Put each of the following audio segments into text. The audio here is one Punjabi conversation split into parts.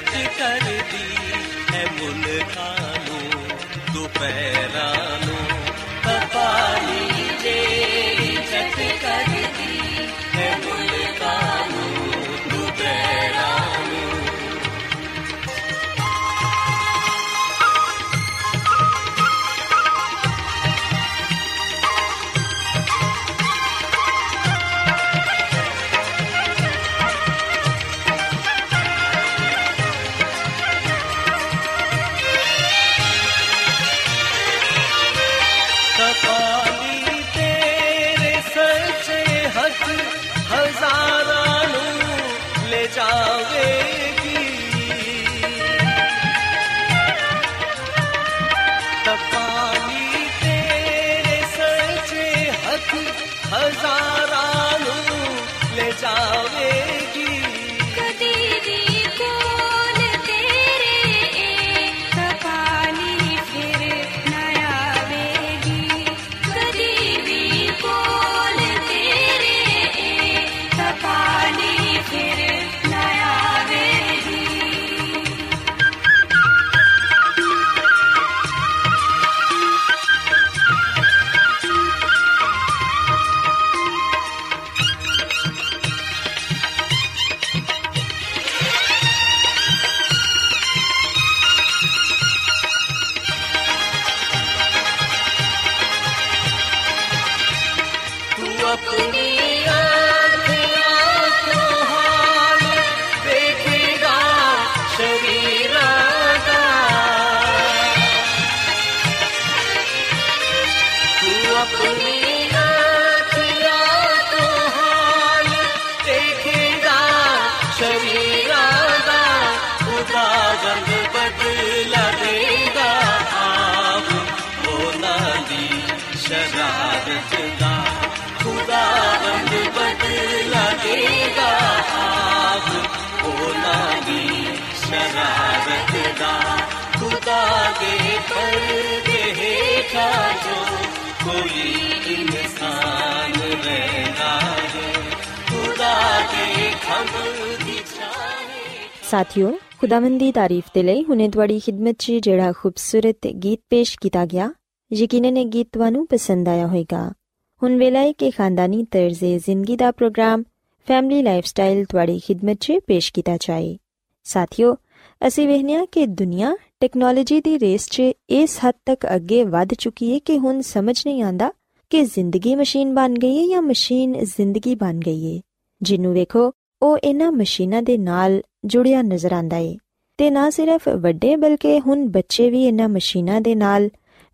ਕਰਦੀ ਹੈ ਮੁਲਕਾਂ ਨੂੰ ਦੁਪਹਿਰਾਂ हजार हेठा जो कोई इंसान रहना है खुदा के खम्भ की छाए ਸਾਥਿਓ ਖੁਦਾਵੰਦ ਦੀ ਤਾਰੀਫ ਦੇ ਲਈ ਹੁਣੇ ਤੁਹਾਡੀ ਖਿਦਮਤ 'ਚ ਜਿਹੜਾ ਖੂਬਸੂਰਤ ਗੀਤ ਪੇਸ਼ ਕੀਤਾ ਗਿਆ ਯਕੀਨਨ ਇਹ ਗੀਤ ਤੁਹਾਨੂੰ ਪਸੰਦ ਆਇਆ ਹੋਵੇਗਾ ਹੁਣ ਵੇਲਾ ਹੈ ਕਿ ਖਾਨਦਾਨੀ ਤਰਜ਼ੇ ਜ਼ਿੰਦਗੀ ਦਾ ਪ੍ਰੋਗਰਾਮ ਫੈਮਿਲੀ ਲਾਈਫਸਟਾਈਲ ਤੁਹਾਡੀ ਖਿਦਮਤ 'ਚ ਪੇਸ਼ ਕੀਤਾ ਜਾਏ ਸਾਥਿਓ ਅਸੀਂ ਵੇਖਦੇ ਹਾਂ ਕਿ ਦੁਨੀਆ ਟੈਕਨੋਲੋਜੀ ਦੀ ਰੇਸ 'ਚ ਇਸ ਹੱਦ ਤੱਕ ਅੱਗੇ ਵੱਧ ਚੁੱਕੀ ਹੈ ਕਿ ਹੁਣ ਸਮਝ ਨਹੀਂ ਆਂਦਾ ਕਿ ਜ਼ਿੰਦਗੀ ਮਸ਼ੀਨ ਬਣ ਗਈ ਹੈ ਜਾਂ ਮਸ਼ੀਨ ਜ਼ਿੰਦਗੀ ਬਣ ਗਈ ਹੈ ਜਿਹਨੂੰ ਵੇਖੋ, ਉਹ ਇਹਨਾਂ ਮਸ਼ੀਨਾਂ ਦੇ ਨਾਲ ਜੁੜਿਆ ਨਜ਼ਰ ਆਂਦਾ ਏ। ਤੇ ਨਾ ਸਿਰਫ ਵੱਡੇ ਬਲਕਿ ਹੁਣ ਬੱਚੇ ਵੀ ਇਹਨਾਂ ਮਸ਼ੀਨਾਂ ਦੇ ਨਾਲ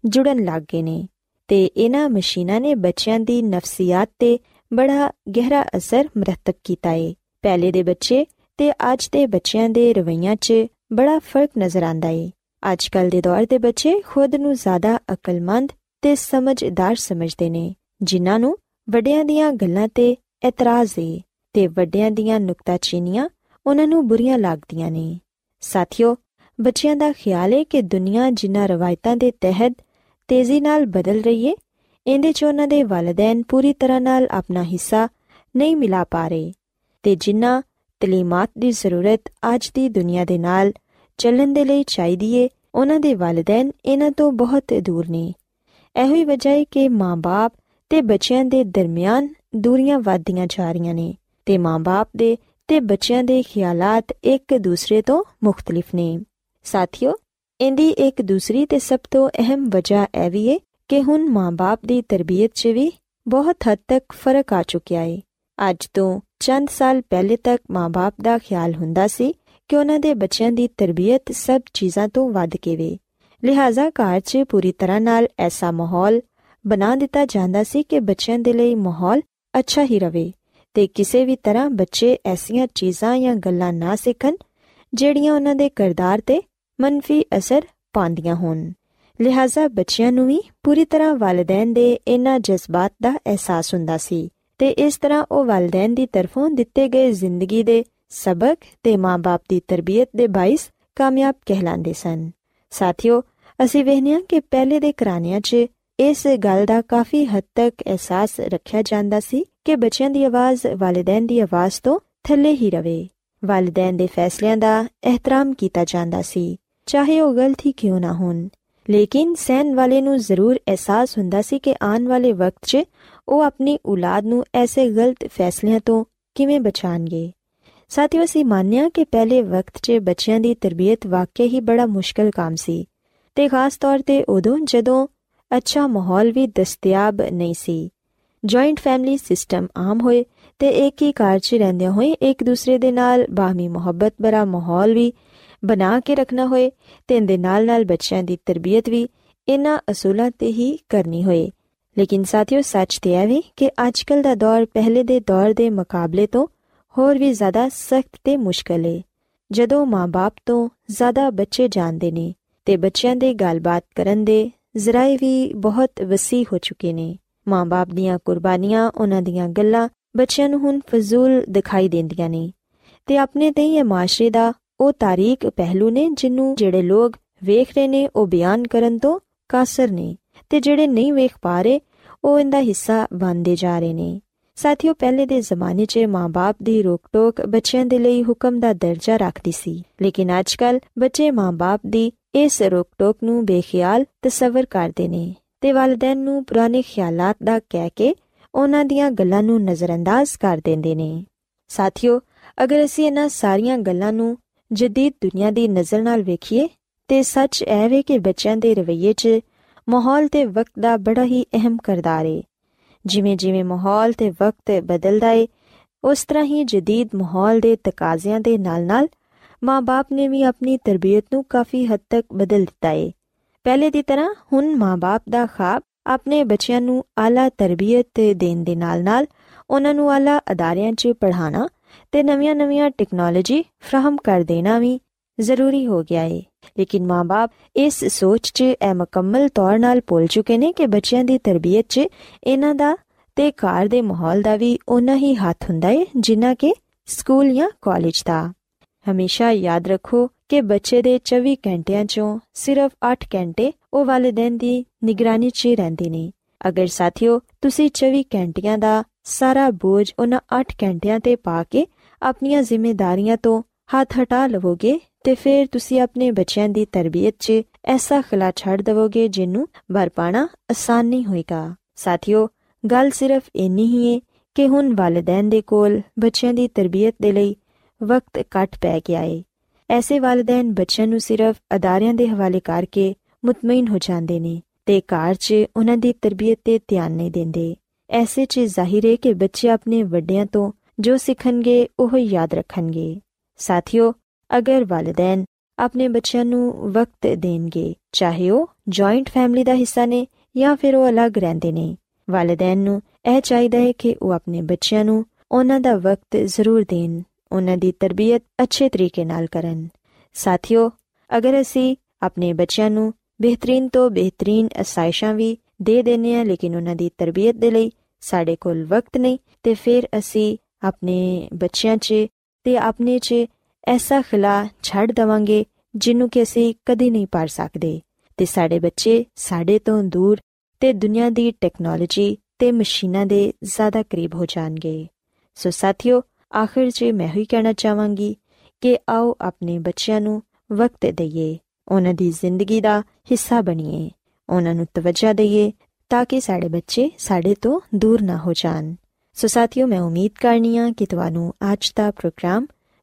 ਜੁੜਨ ਲੱਗ ਗਏ ਨੇ। ਤੇ ਇਹਨਾਂ ਮਸ਼ੀਨਾਂ ਨੇ ਬੱਚਿਆਂ ਦੀ ਨਫਸੀਅਤ ਤੇ ਬੜਾ ਗਹਿਰਾ ਅਸਰ ਮਰਤਬ ਕੀਤਾ ਏ। ਪਹਿਲੇ ਦੇ ਬੱਚੇ ਤੇ ਅੱਜ ਦੇ ਬੱਚਿਆਂ ਦੇ ਰਵਈਆਂ 'ਚ ਬੜਾ ਫ਼ਰਕ ਨਜ਼ਰ ਆਂਦਾ ਏ। ਅੱਜ ਕੱਲ ਦੇ ਦੌਰ ਦੇ ਬੱਚੇ ਖੁਦ ਨੂੰ ਜ਼ਿਆਦਾ ਅਕਲਮੰਦ ਤੇ ਸਮਝਦਾਰ ਸਮਝਦੇ ਨੇ, ਜਿਨ੍ਹਾਂ ਨੂੰ ਵੱਡਿਆਂ ਦੀਆਂ ਗੱਲਾਂ ਤੇ ਇਤਰਾਜ਼ ਏ ਤੇ ਵੱਡਿਆਂ ਦੀਆਂ ਨੁਕਤਾਚੀਨੀਆਂ ਉਹਨਾਂ ਨੂੰ ਬੁਰੀਆਂ ਲੱਗਦੀਆਂ ਨੇ। ਸਾਥੀਓ, ਬੱਚਿਆਂ ਦਾ ਖਿਆਲ ਹੈ ਕਿ ਦੁਨੀਆ ਜਿਨ੍ਹਾਂ ਰਵਾਇਤਾਂ ਦੇ ਤਹਿਤ ਤੇਜ਼ੀ ਨਾਲ ਬਦਲ ਰਹੀ ਹੈ ਇਹਦੇ 'ਚ ਉਹਨਾਂ ਦੇ ਵਾਲਿਦੈਨ ਪੂਰੀ ਤਰ੍ਹਾਂ ਨਾਲ ਆਪਣਾ ਹਿੱਸਾ ਨਹੀਂ ਮਿਲਾ ਪਾ ਰਹੇ ਤੇ ਜਿਨ੍ਹਾਂ ਤਲੀਮਾਤ ਦੀ ਜ਼ਰੂਰਤ ਅੱਜ ਦੀ ਦੁਨੀਆ ਦੇ ਨਾਲ ਚੱਲਣ ਦੇ ਲਈ ਚਾਹੀਦੀ ਏ, ਉਹਨਾਂ ਦੇ ਵਾਲਿਦੈਨ ਇਹਨਾਂ ਤੋਂ ਬਹੁਤ ਦੂਰ ਨੇ। ਇਹੋ ਹੀ ਵਜ੍ਹਾ ਹੈ ਕਿ ਮਾਂ-ਬਾਪ ਤੇ ਬੱਚਿਆਂ ਦੇ ਦਰਮਿਆਨ ਦੂਰੀਆਂ ਵੱਧਦੀਆਂ ਜਾ ਰਹੀਆਂ ਨੇ ਤੇ ਮਾਂ-ਬਾਪ ਦੇ ਤੇ ਬੱਚਿਆਂ ਦੇ ਖਿਆਲਾਤ ਇੱਕ ਦੂਸਰੇ ਤੋਂ ਮੁxtਲਿਫ ਨੇ। ਸਾਥੀਓ ਇੰਦੀ ਇੱਕ ਦੂਸਰੀ ਤੇ ਸਭ ਤੋਂ ਅਹਿਮ ਵਜ੍ਹਾ ਇਹ ਵੀ ਹੈ ਕਿ ਹੁਣ ਮਾਂ-ਬਾਪ ਦੀ ਤਰਬੀਅਤ 'ਚ ਵੀ ਬਹੁਤ ਹੱਦ ਤੱਕ ਫ਼ਰਕ ਆ ਚੁੱਕਿਆ ਹੈ ਅੱਜ ਤੋਂ ਚੰਦ ਸਾਲ ਪਹਿਲੇ ਤੱਕ ਮਾਂ-ਬਾਪ ਦਾ ਖਿਆਲ ਹੁੰਦਾ ਸੀ ਕਿ ਉਹਨਾਂ ਦੇ ਬੱਚਿਆਂ ਦੀ ਤਰਬੀਅਤ ਸਭ ਚੀਜ਼ਾਂ ਤੋਂ ਵੱਧ ਕੇ ਵੇ ਲਿਹਾਜ਼ਾ ਘਰ 'ਚ ਪੂਰੀ ਤਰ੍ਹਾਂ ਨਾਲ ਐਸਾ ਮਾਹੌਲ ਬਣਾ ਦਿੱਤਾ ਜਾਂਦਾ ਸੀ ਕਿ ਬੱਚਿਆਂ ਦੇ ਲਈ ਮਾਹੌਲ ਅੱਛਾ ਹੀ ਰਵੇ ਤੇ ਕਿਸੇ ਵੀ ਤਰ੍ਹਾਂ ਬੱਚੇ ਐਸੀਆਂ ਚੀਜ਼ਾਂ ਜਾਂ ਗੱਲਾਂ ਨਾ ਸਿੱਖਣ, ਜਿਹੜੀਆਂ ਉਹਨਾਂ ਦੇ ਕਿਰਦਾਰ ਤੇ ਮੰਨਫੀ ਅਸਰ ਪਾਉਂਦੀਆਂ ਹੋਣ। ਲਿਹਾਜ਼ਾ ਬੱਚਿਆਂ ਨੂੰ ਵੀ ਪੂਰੀ ਤਰ੍ਹਾਂ ਵਾਲਿਦੈਨ ਦੇ ਇਹਨਾਂ ਜਜ਼ਬਾਤ ਦਾ ਅਹਿਸਾਸ ਹੁੰਦਾ ਸੀ ਤੇ ਇਸ ਤਰ੍ਹਾਂ ਉਹ ਵਾਲਿਦੈਨ ਦੀ ਤਰਫੋਂ ਦਿੱਤੇ ਗਏ ਜ਼ਿੰਦਗੀ ਦੇ ਸਬਕ ਤੇ ਮਾਂ-ਬਾਪ ਦੀ ਤਰਬੀਅਤ ਦੇ ਬਾਇਸ ਕਾਮਯਾਬ ਕਹਿਲਾਂਦੇ ਸਨ ਸਾਥੀਓ ਅਸੀਂ ਵੇਖਿਆ ਕਿ ਪਹਿਲੇ ਦੇ ਘਰਾਣਿਆਂ 'ਚ ਇਸ ਗੱਲ ਦਾ ਕਾਫੀ ਹੱਦ ਤੱਕ ਅਹਿਸਾਸ ਰੱਖਿਆ ਜਾਂਦਾ ਸੀ ਕਿ ਬੱਚਿਆਂ ਦੀ ਆਵਾਜ਼ ਵਾਲਿਦੈਨ ਦੀ ਆਵਾਜ਼ ਤੋਂ ਥੱਲੇ ਹੀ ਰਵੇ ਵਾਲਿਦੈਨ ਦੇ ਫੈਸਲਿਆਂ ਦਾ ਇਹਤਰਾਮ ਕੀਤਾ ਜਾਂਦਾ ਸੀ ਚਾਹੇ ਉਹ ਗਲਤ ਹੀ ਕਿਉਂ ਨਾ ਹੋਣ ਲੇਕਿਨ ਸਹਿਨ ਵਾਲੇ ਨੂੰ ਜ਼ਰੂਰ ਅਹਿਸਾਸ ਹੁੰਦਾ ਸੀ ਕਿ ਆਉਣ ਵਾਲੇ ਵਕਤ 'ਚ ਉਹ ਆਪਣੀ ਔਲਾਦ ਨੂੰ ਐਸੇ ਗਲਤ ਫੈਸਲਿਆਂ ਤੋਂ ਕਿਵੇਂ ਬਚਾਣਗੇ ਸਾਥੀਓ, ਅਸੀਂ ਮੰਨਿਆ ਕਿ ਪਹਿਲੇ ਵਕਤ 'ਚ ਬੱਚਿਆਂ ਦੀ ਤਰਬੀਅਤ ਵਾਕਿਆ ਹੀ ਬੜਾ ਮੁਸ਼ਕਲ ਕੰਮ ਸੀ ਤੇ ਖਾਸ ਤੌਰ ਤੇ ਉਦੋਂ ਜਦੋਂ ਅੱਛਾ ਮਾਹੌਲ ਵੀ ਦਸਤਿਆਬ ਨਹੀਂ ਸੀ। ਜੁਆਇੰਟ ਫੈਮਿਲੀ ਸਿਸਟਮ ਆਮ ਹੋਏ ਤੇ ਇੱਕ ਹੀ ਘਰ 'ਚ ਰਹਿੰਦੇ ਹੋਏ ਇੱਕ ਦੂਸਰੇ ਦੇ ਨਾਲ ਬਾਹਮੀ ਮੁਹੱਬਤ ਭਰਾ ਮਾਹੌਲ ਵੀ ਬਣਾ ਕੇ ਰੱਖਣਾ ਹੋਏ ਤੇ ਇਹਦੇ ਨਾਲ-ਨਾਲ ਬੱਚਿਆਂ ਦੀ ਤਰਬੀਅਤ ਵੀ ਇਹਨਾਂ ਅਸੂਲਾਂ ਤੇ ਹੀ ਕਰਨੀ ਹੋਏ। ਲੇਕਿਨ ਸਾਥੀਓ, ਸੱਚ ਤੇ ਹੈ ਵੀ ਕਿ ਅੱਜਕੱਲ ਦਾ ਦੌਰ ਪਹਿਲੇ ਦੇ ਦੌਰ ਦੇ ਮੁਕਾਬਲੇ ਤੋਂ ਹੋਰ ਵੀ ਜ਼ਿਆਦਾ ਸਖਤ ਤੇ ਮੁਸ਼ਕਲ ਹੈ ਜਦੋਂ ਮਾਂ-ਬਾਪ ਤੋਂ ਜ਼ਿਆਦਾ ਬੱਚੇ ਜਾਣਦੇ ਨੇ ਤੇ ਬੱਚਿਆਂ ਦੇ ਗੱਲਬਾਤ ਕਰਨ ਦੇ ਜ਼ਰਾਏ ਵੀ ਬਹੁਤ ਵਸੀ ਹੋ ਚੁੱਕੇ ਨੇ। ਮਾਂ-ਬਾਪ ਦੀਆਂ ਕੁਰਬਾਨੀਆਂ ਉਹਨਾਂ ਦੀਆਂ ਗੱਲਾਂ ਬੱਚਿਆਂ ਨੂੰ ਹੁਣ ਫਜ਼ੂਲ ਦਿਖਾਈ ਦਿੰਦੀਆਂ ਨੇ ਤੇ ਆਪਣੇ ਤੇ ਹੀ ਇਹ ਮਾਸ਼ਰੇ ਦਾ ਉਹ ਤਾਰੀਖ ਪਹਿਲੂ ਨੇ ਜਿਹਨੂੰ ਜਿਹੜੇ ਲੋਕ ਵੇਖ ਰਹੇ ਨੇ ਉਹ ਬਿਆਨ ਕਰਨ ਤੋਂ ਕਾਸਰ ਨੇ ਤੇ ਜਿਹੜੇ ਨਹੀਂ ਵੇਖ ਪਾ ਰਹੇ ਉਹ ਇਹਦਾ ਹਿੱਸਾ ਬਣਦੇ ਜਾ ਰਹੇ ਨੇ। ਸਾਥੀਓ, ਪਹਿਲੇ ਦੇ ਜ਼ਮਾਨੇ 'ਚ ਮਾਂ-ਬਾਪ ਦੀ ਰੋਕ-ਟੋਕ ਬੱਚਿਆਂ ਦੇ ਲਈ ਹੁਕਮ ਦਾ ਦਰਜਾ ਰੱਖਦੀ ਸੀ। ਲੇਕਿਨ ਅੱਜਕੱਲ ਬੱਚੇ ਮਾਂ-ਬਾਪ ਦੀ ਇਸ ਰੋਕ-ਟੋਕ ਨੂੰ ਬੇਖਿਆਲ, ਤਸਵਰ ਕਰਦੇ ਨੇ ਤੇ ਵਾਲਿਦੈਨ ਨੂੰ ਪੁਰਾਣੇ ਖਿਆਲਾਤ ਦਾ ਕਹਿ ਕੇ ਉਹਨਾਂ ਦੀਆਂ ਗੱਲਾਂ ਨੂੰ ਨਜ਼ਰਅੰਦਾਜ਼ ਕਰ ਦਿੰਦੇ ਨੇ। ਸਾਥੀਓ, ਅਗਰ ਅਸੀਂ ਇਹਨਾਂ ਸਾਰੀਆਂ ਗੱਲਾਂ ਨੂੰ ਜਦੀਦ ਦੁਨੀਆ ਦੀ ਨਜ਼ਰ ਨਾਲ ਵੇਖੀਏ, ਤੇ ਸੱਚ ਇਹ ਵੇ ਕਿ ਬੱਚਿਆਂ ਦੇ ਰਵੱਈਏ 'ਚ ਮਾਹੌਲ ਤੇ ਵਕਤ ਦਾ ਬੜਾ ਹੀ ਅਹਿਮ ਕਿਰਦਾਰ ਹੈ ਜਿਵੇਂ ਜਿਵੇਂ ਮਾਹੌਲ ਤੇ ਵਕਤ ਬਦਲਦਾ ਏ, ਉਸ ਤਰ੍ਹਾਂ ਹੀ ਜਦੀਦ ਮਾਹੌਲ ਦੇ ਤਕਾਜ਼ਿਆਂ ਦੇ ਨਾਲ-ਨਾਲ ਮਾਂ-ਬਾਪ ਨੇ ਵੀ ਆਪਣੀ ਤਰਬੀਅਤ ਨੂੰ ਕਾਫੀ ਹੱਦ ਤੱਕ ਬਦਲ ਦਿੱਤਾ ਏ। ਪਹਿਲੇ ਦੀ ਤਰ੍ਹਾਂ ਹੁਣ ਮਾਂ-ਬਾਪ ਦਾ ਖਾਬ ਆਪਣੇ ਬੱਚਿਆਂ ਨੂੰ ਆਲਾ ਤਰਬੀਅਤ ਦੇਣ ਦੇ ਨਾਲ-ਨਾਲ ਉਹਨਾਂ ਨੂੰ ਆਲਾ ਅਦਾਰਿਆਂ 'ਚ ਪੜ੍ਹਾਉਣਾ ਤੇ ਨਵੀਆਂ-ਨਵੀਆਂ ਟੈਕਨੋਲੋਜੀ ਫਰਾਹਮ ਕਰ ਦੇਣਾ ਵੀ ਜ਼ਰੂਰੀ ਹੋ ਗਿਆ ਏ। ਲੇਕਿਨ ਮਾਪੇ ਇਸ ਸੋਚ 'ਚ ਇਹ ਮੁਕੰਮਲ ਤੌਰ 'ਨਾਲ ਭੁੱਲ ਚੁੱਕੇ ਨੇ ਕਿ ਬੱਚਿਆਂ ਦੀ ਤਰਬੀਅਤ 'ਚ ਇਹਨਾਂ ਦਾ ਤੇ ਘਰ ਦੇ ਮਾਹੌਲ ਦਾ ਵੀ ਉਨਾ ਹੀ ਹੱਥ ਹੁੰਦਾ ਏ, ਜਿੰਨਾ ਕਿ ਸਕੂਲ ਜਾਂ ਕਾਲਜ ਦਾ। ਹਮੇਸ਼ਾ ਯਾਦ ਰੱਖੋ ਕਿ ਬੱਚੇ ਦੇ 24 ਘੰਟਿਆਂ 'ਚੋਂ ਸਿਰਫ 8 ਘੰਟੇ ਉਹ ਵਾਲਿਦੈਨ ਦੀ ਨਿਗਰਾਨੀ 'ਚ ਰਹਿੰਦੇ ਨੇ। ਅਗਰ ਸਾਥੀਓ, ਤੁਸੀਂ 24 ਘੰਟਿਆਂ ਦਾ ਸਾਰਾ ਬੋਝ ਉਹਨਾਂ 8 ਘੰਟਿਆਂ ਤੇ ਪਾ ਕੇ ਆਪਣੀਆਂ ਜ਼ਿੰਮੇਵਾਰੀਆਂ ਤੋਂ ਹੱਥ ਹਟਾ ਲਵੋਗੇ ਤੇ ਫਿਰ ਤੁਸੀਂ ਆਪਣੇ ਬੱਚਿਆਂ ਦੀ ਤਰਬੀਅਤ 'ਚ ਐਸਾ ਖਲਾ ਛੱਡ ਦਵੋਗੇ ਜਿਹਨੂੰ ਭਰ ਪਾਣਾ ਆਸਾਨ ਨਹੀਂ ਹੋਏਗਾ। ਸਾਥੀਓ, ਗੱਲ ਸਿਰਫ ਇੰਨੀ ਹੀ ਹੈ ਕਿ ਹੁਣ ਵਾਲਿਦੈਨ ਦੇ ਕੋਲ ਬੱਚਿਆਂ ਦੀ ਤਰਬੀਅਤ ਦੇ ਲਈ ਵਕਤ ਘੱਟ ਪੈ ਗਿਆ ਹੈ ਐਸੇ ਵਾਲਿਦੈਨ ਬੱਚਿਆਂ ਨੂੰ ਸਿਰਫ ਅਦਾਰਿਆਂ ਦੇ ਹਵਾਲੇ ਕਰਕੇ ਮੁਤਮਈਨ ਹੋ ਜਾਂਦੇ ਨੇ ਤੇ ਘਰ 'ਚ ਉਹਨਾਂ ਦੀ ਤਰਬੀਅਤ ਤੇ ਧਿਆਨ ਨਹੀਂ ਦਿੰਦੇ। ਐਸੇ 'ਚ ਜ਼ਾਹਿਰ ਹੈ ਕਿ ਬੱਚੇ ਆਪਣੇ ਵੱਡਿਆਂ ਤੋਂ ਜੋ ਸਿੱਖਣਗੇ, ਉਹ ਯਾਦ ਰੱਖਣਗੇ। ਸਾਥੀਓ ਅਗਰ ਵਾਲਿਦੈਨ ਆਪਣੇ ਬੱਚਿਆਂ ਨੂੰ ਵਕਤ ਦੇਣਗੇ, ਚਾਹੇ ਉਹ ਜੁਆਇੰਟ ਫੈਮਿਲੀ ਦਾ ਹਿੱਸਾ ਨੇ ਜਾਂ ਫਿਰ ਉਹ ਅਲੱਗ ਰਹਿੰਦੇ ਨੇ, ਵਾਲਿਦੈਨ ਨੂੰ ਇਹ ਚਾਹੀਦਾ ਹੈ ਕਿ ਉਹ ਆਪਣੇ ਬੱਚਿਆਂ ਨੂੰ ਉਹਨਾਂ ਦਾ ਵਕਤ ਜ਼ਰੂਰ ਦੇਣ, ਉਹਨਾਂ ਦੀ ਤਰਬੀਅਤ ਅੱਛੇ ਤਰੀਕੇ ਨਾਲ ਕਰਨ। ਸਾਥੀਓ, ਅਗਰ ਅਸੀਂ ਆਪਣੇ ਬੱਚਿਆਂ ਨੂੰ ਬਿਹਤਰੀਨ ਤੋਂ ਬਿਹਤਰੀਨ ਅਸਾਇਸ਼ਾਂ ਵੀ ਦੇ ਦਿੰਨੇ ਆ ਲੇਕਿਨ ਉਹਨਾਂ ਦੀ ਤਰਬੀਅਤ ਦੇ ਲਈ ਸਾਡੇ ਕੋਲ ਵਕਤ ਨਹੀਂ, ਤੇ ਫਿਰ ਅਸੀਂ ਆਪਣੇ ਬੱਚਿਆਂ 'ਚ ਤੇ ਆਪਣੇ 'ਚ ਐਸਾ ਖਲਾ ਛੱਡ ਦਵਾਂਗੇ ਜਿਹਨੂੰ ਕਿ ਅਸੀਂ ਕਦੀ ਨਹੀਂ ਪਾਰ ਸਕਦੇ। ਤੇ ਸਾਡੇ ਬੱਚੇ ਸਾਡੇ ਤੋਂ ਦੂਰ ਤੇ ਦੁਨੀਆ ਦੀ ਟੈਕਨੋਲੋਜੀ ਤੇ ਮਸ਼ੀਨਾਂ ਦੇ ਜ਼ਿਆਦਾ ਕਰੀਬ ਹੋ ਜਾਣਗੇ। ਸੋ ਸਾਥੀਓ, ਆਖਿਰ 'ਚ ਮੈਂ ਹੀ ਕਹਿਣਾ ਚਾਹਾਂਗੀ ਕਿ ਆਓ ਆਪਣੇ ਬੱਚਿਆਂ ਨੂੰ ਵਕਤ ਦਈਏ, ਉਹਨਾਂ ਦੀ ਜ਼ਿੰਦਗੀ ਦਾ ਹਿੱਸਾ ਬਣੀਏ, ਉਹਨਾਂ ਨੂੰ ਤਵੱਜਾ ਦਈਏ ਤਾਂ ਕਿ ਸਾਡੇ ਬੱਚੇ ਸਾਡੇ ਤੋਂ ਦੂਰ ਨਾ ਹੋ ਜਾਣ। ਸੋ ਸਾਥੀਓ, ਮੈਂ ਉਮੀਦ ਕਰਨੀ ਆ ਕਿ ਤੁਹਾਨੂੰ ਅੱਜ ਦਾ ਪ੍ਰੋਗਰਾਮ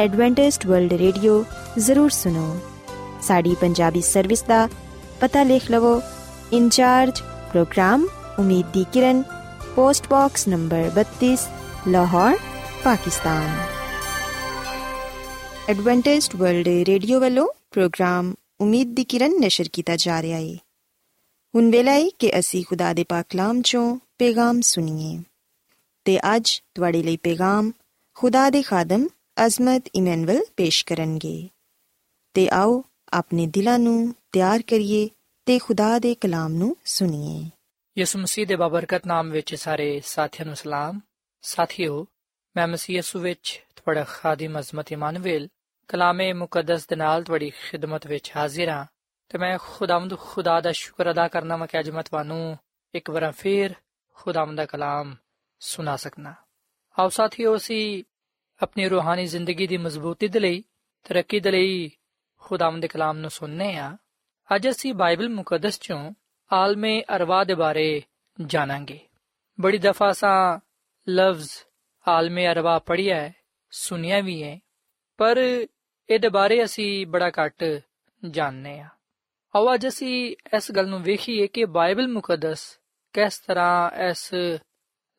ਐਡਵੈਂਟਿਸਟ ਵਰਲਡ ਰੇਡੀਓ ਜ਼ਰੂਰ ਸੁਨੋ ਸਾਡੀ ਪੰਜਾਬੀ ਸਰਵਿਸ ਦਾ ਪਤਾ ਲਿਖ ਲਵੋ ਇੰਚਾਰਜ ਪ੍ਰੋਗਰਾਮ ਉਮੀਦ ਦੀ ਕਿਰਨ post box number 32 Lahore Pakistan Adventist World Radio ਵੱਲੋਂ ਪ੍ਰੋਗਰਾਮ ਉਮੀਦ ਦੀ ਕਿਰਨ ਨਿਸ਼ਰ ਕੀਤਾ ਜਾ ਰਿਹਾ ਹੈ ਹੁਣ ਵੇਲਾ ਹੈ ਕਿ ਅਸੀਂ ਖੁਦਾ ਦੇ ਪਾਕ ਕਲਾਮ ਚੋਂ ਪੈਗਾਮ ਸੁਣੀਏ ਤੇ ਅੱਜ ਤੁਹਾਡੇ ਲਈ ਪੈਗਾਮ ਖੁਦਾ ਦੇ ਖਾਦਮ ਅਜ਼ਮਤ ਇਮਨੁਅਲ ਪੇਸ਼ ਕਰਨਗੇ। ਤੇ ਆਓ ਆਪਣੇ ਦਿਲਾਂ ਨੂੰ ਤਿਆਰ ਕਰੀਏ ਤੇ ਖੁਦਾ ਦੇ ਕਲਾਮ ਨੂੰ ਸੁਣੀਏ। ਯਿਸੂ ਮਸੀਹ ਦੇ ਬਬਰਕਤ ਨਾਮ ਵਿੱਚ ਸਾਰੇ ਸਾਥੀਆਂ ਨੂੰ ਸਲਾਮ। ਸਾਥੀਓ, ਮੈਂ ਮਸੀਹ ਯਿਸੂ ਵਿੱਚ ਤੁਹਾਡਾ ਖਾਦਮ ਅਜ਼ਮਤ ਇਮਾਨੁਅਲ ਕਲਾਮੇ ਮੁਕੱਦਸ ਦੇ ਨਾਲ ਤੁਹਾਡੀ ਖਿਦਮਤ ਵਿੱਚ ਹਾਜ਼ਰ ਹਾਂ ਤੇ ਮੈਂ ਖੁਦਾਵੰਦ ਖੁਦਾ ਦਾ ਸ਼ੁਕਰ ਅਦਾ ਕਰਨਾ ਮੈਂ ਕਿ ਅੱਜ ਮੈਂ ਤੁਹਾਨੂੰ ਇੱਕ ਵਾਰ ਫੇਰ ਖੁਦਾਵੰਦ ਦਾ ਕਲਾਮ ਸੁਣਾ ਸਕਣਾ ਆਓ ਸਾਥੀਓ, ਅਸੀਂ ਆਪਣੀ ਰੂਹਾਨੀ ਜ਼ਿੰਦਗੀ ਦੀ ਮਜ਼ਬੂਤੀ ਦੇ ਲਈ ਤਰੱਕੀ ਦੇ ਲਈ ਖੁਦਾਵੰਦ ਦੇ ਕਲਾਮ ਨੂੰ ਸੁਣਨੇ ਆ ਅੱਜ ਅਸੀਂ ਬਾਈਬਲ ਮੁਕੱਦਸ ਚੋਂ ਆਲਮੇ ਅਰਵਾ ਦੇ ਬਾਰੇ ਜਾਣਾਂਗੇ ਬੜੀ ਦਫਾ ਸਾਂ ਲਫ਼ਜ਼ ਆਲਮੇ ਅਰਵਾ ਪੜਿਆ ਹੈ ਸੁਨਿਆ ਵੀ ਹੈ ਪਰ ਇਹਦੇ ਬਾਰੇ ਅਸੀਂ ਬੜਾ ਘੱਟ ਜਾਣਦੇ ਆ ਆਓ ਅੱਜ ਅਸੀਂ ਇਸ ਗੱਲ ਨੂੰ ਵੇਖੀਏ ਕਿ ਬਾਈਬਲ ਮੁਕੱਦਸ ਕਿਸ ਤਰ੍ਹਾਂ ਇਸ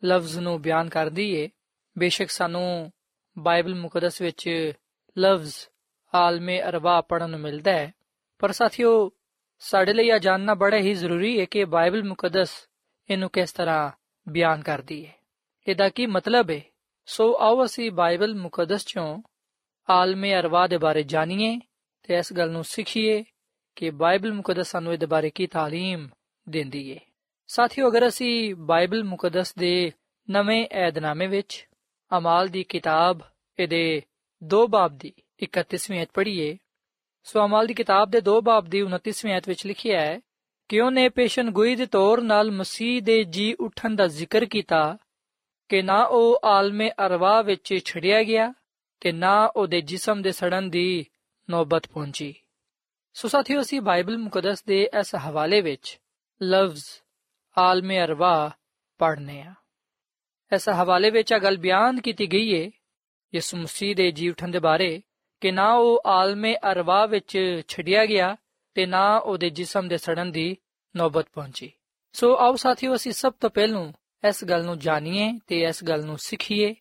ਲਫ਼ਜ਼ ਨੂੰ ਬਿਆਨ ਕਰਦੀ ਏ ਬੇਸ਼ੱਕ ਸਾਨੂੰ ਬਾਈਬਲ ਮੁਕੱਦਸ ਵਿੱਚ ਲਫ਼ਜ਼ ਆਲਮੇ ਅਰਵਾ ਪੜਨ ਨੂੰ ਮਿਲਦਾ ਹੈ ਪਰ ਸਾਥੀਓ ਸਾਡੇ ਲਈ ਇਹ ਜਾਣਨਾ ਬੜਾ ਹੀ ਜ਼ਰੂਰੀ ਹੈ ਕਿ ਬਾਈਬਲ ਮੁਕੱਦਸ ਇਹਨੂੰ ਕਿਸ ਤਰ੍ਹਾਂ ਬਿਆਨ ਕਰਦੀ ਹੈ ਇਹਦਾ ਕੀ ਮਤਲਬ ਹੈ ਸੋ ਆਓ ਅਸੀਂ ਬਾਈਬਲ ਮੁਕੱਦਸ ਚੋਂ ਆਲਮੇ ਅਰਵਾ ਦੇ ਬਾਰੇ ਜਾਣੀਏ ਤੇ ਇਸ ਗੱਲ ਨੂੰ ਸਿੱਖੀਏ ਕਿ ਬਾਈਬਲ ਮੁਕੱਦਸ ਸਾਨੂੰ ਇਹਦੇ ਬਾਰੇ ਕੀ تعلیم ਦਿੰਦੀ ਹੈ ਸਾਥੀਓ ਅਗਰ ਅਸੀਂ ਬਾਈਬਲ ਮੁਕੱਦਸ ਦੇ ਨਵੇਂ ਏਧਨਾਮੇ ਵਿੱਚ ਅਮਾਲ ਦੀ ਕਿਤਾਬ ਇਹਦੇ ਦੋ ਬਾਬ ਦੀ 31ਵੀਂ ਅਧ ਪੜ੍ਹੀਏ। ਸੋ ਅਮਾਲ ਦੀ ਕਿਤਾਬ ਦੇ ਦੋ ਬਾਬ ਦੀ 29ਵੀਂ ਅਧ ਵਿੱਚ ਲਿਖਿਆ ਹੈ ਕਿ ਉਹਨੇ ਪੇਸ਼ਨ ਗੋਈ ਦੇ ਤੌਰ ਨਾਲ ਮਸੀਹ ਦੇ ਜੀ ਉਠਣ ਦਾ ਜ਼ਿਕਰ ਕੀਤਾ, ਕਿ ਨਾ ਉਹ ਆਲਮੇ ਅਰਵਾ ਵਿੱਚ ਛੜਿਆ ਗਿਆ, ਤੇ ਨਾ ਉਹਦੇ ਜਿਸਮ ਦੇ ਸੜਨ ਦੀ ਨੌਬਤ ਪਹੁੰਚੀ। ਸੋ ਸਾਥੀਓ, ਅਸੀਂ ਬਾਈਬਲ ਮੁਕੱਦਸ ਦੇ ਇਸ ਹਵਾਲੇ ਵਿੱਚ ਲਫ਼ਜ਼ ਆਲਮੇ ਅਰਵਾ ਪੜ੍ਹਨੇ ਆ। ਇਸ ਹਵਾਲੇ ਵਿੱਚ ਇਹ ਗੱਲ ਬਿਆਨ ਕੀਤੀ ਗਈ ਹੈ ਯਿਸੂ ਮਸੀਹ ਦੇ ਜੀ ਉਠਣ ਦੇ ਬਾਰੇ, ਕਿ ਨਾ ਉਹ ਆਲਮੇ ਅਰਵਾ ਵਿੱਚ ਛੱਡਿਆ ਗਿਆ ਤੇ ਨਾ ਉਹਦੇ ਜਿਸਮ ਦੇ ਸੜਨ ਦੀ ਨੌਬਤ ਪਹੁੰਚੀ। ਸੋ ਆਓ ਸਾਥੀਓ, ਅਸੀਂ ਸਭ ਤੋਂ ਪਹਿਲਾਂ ਇਸ ਗੱਲ ਨੂੰ ਜਾਣੀਏ ਤੇ ਇਸ ਗੱਲ ਨੂੰ ਸਿੱਖੀਏ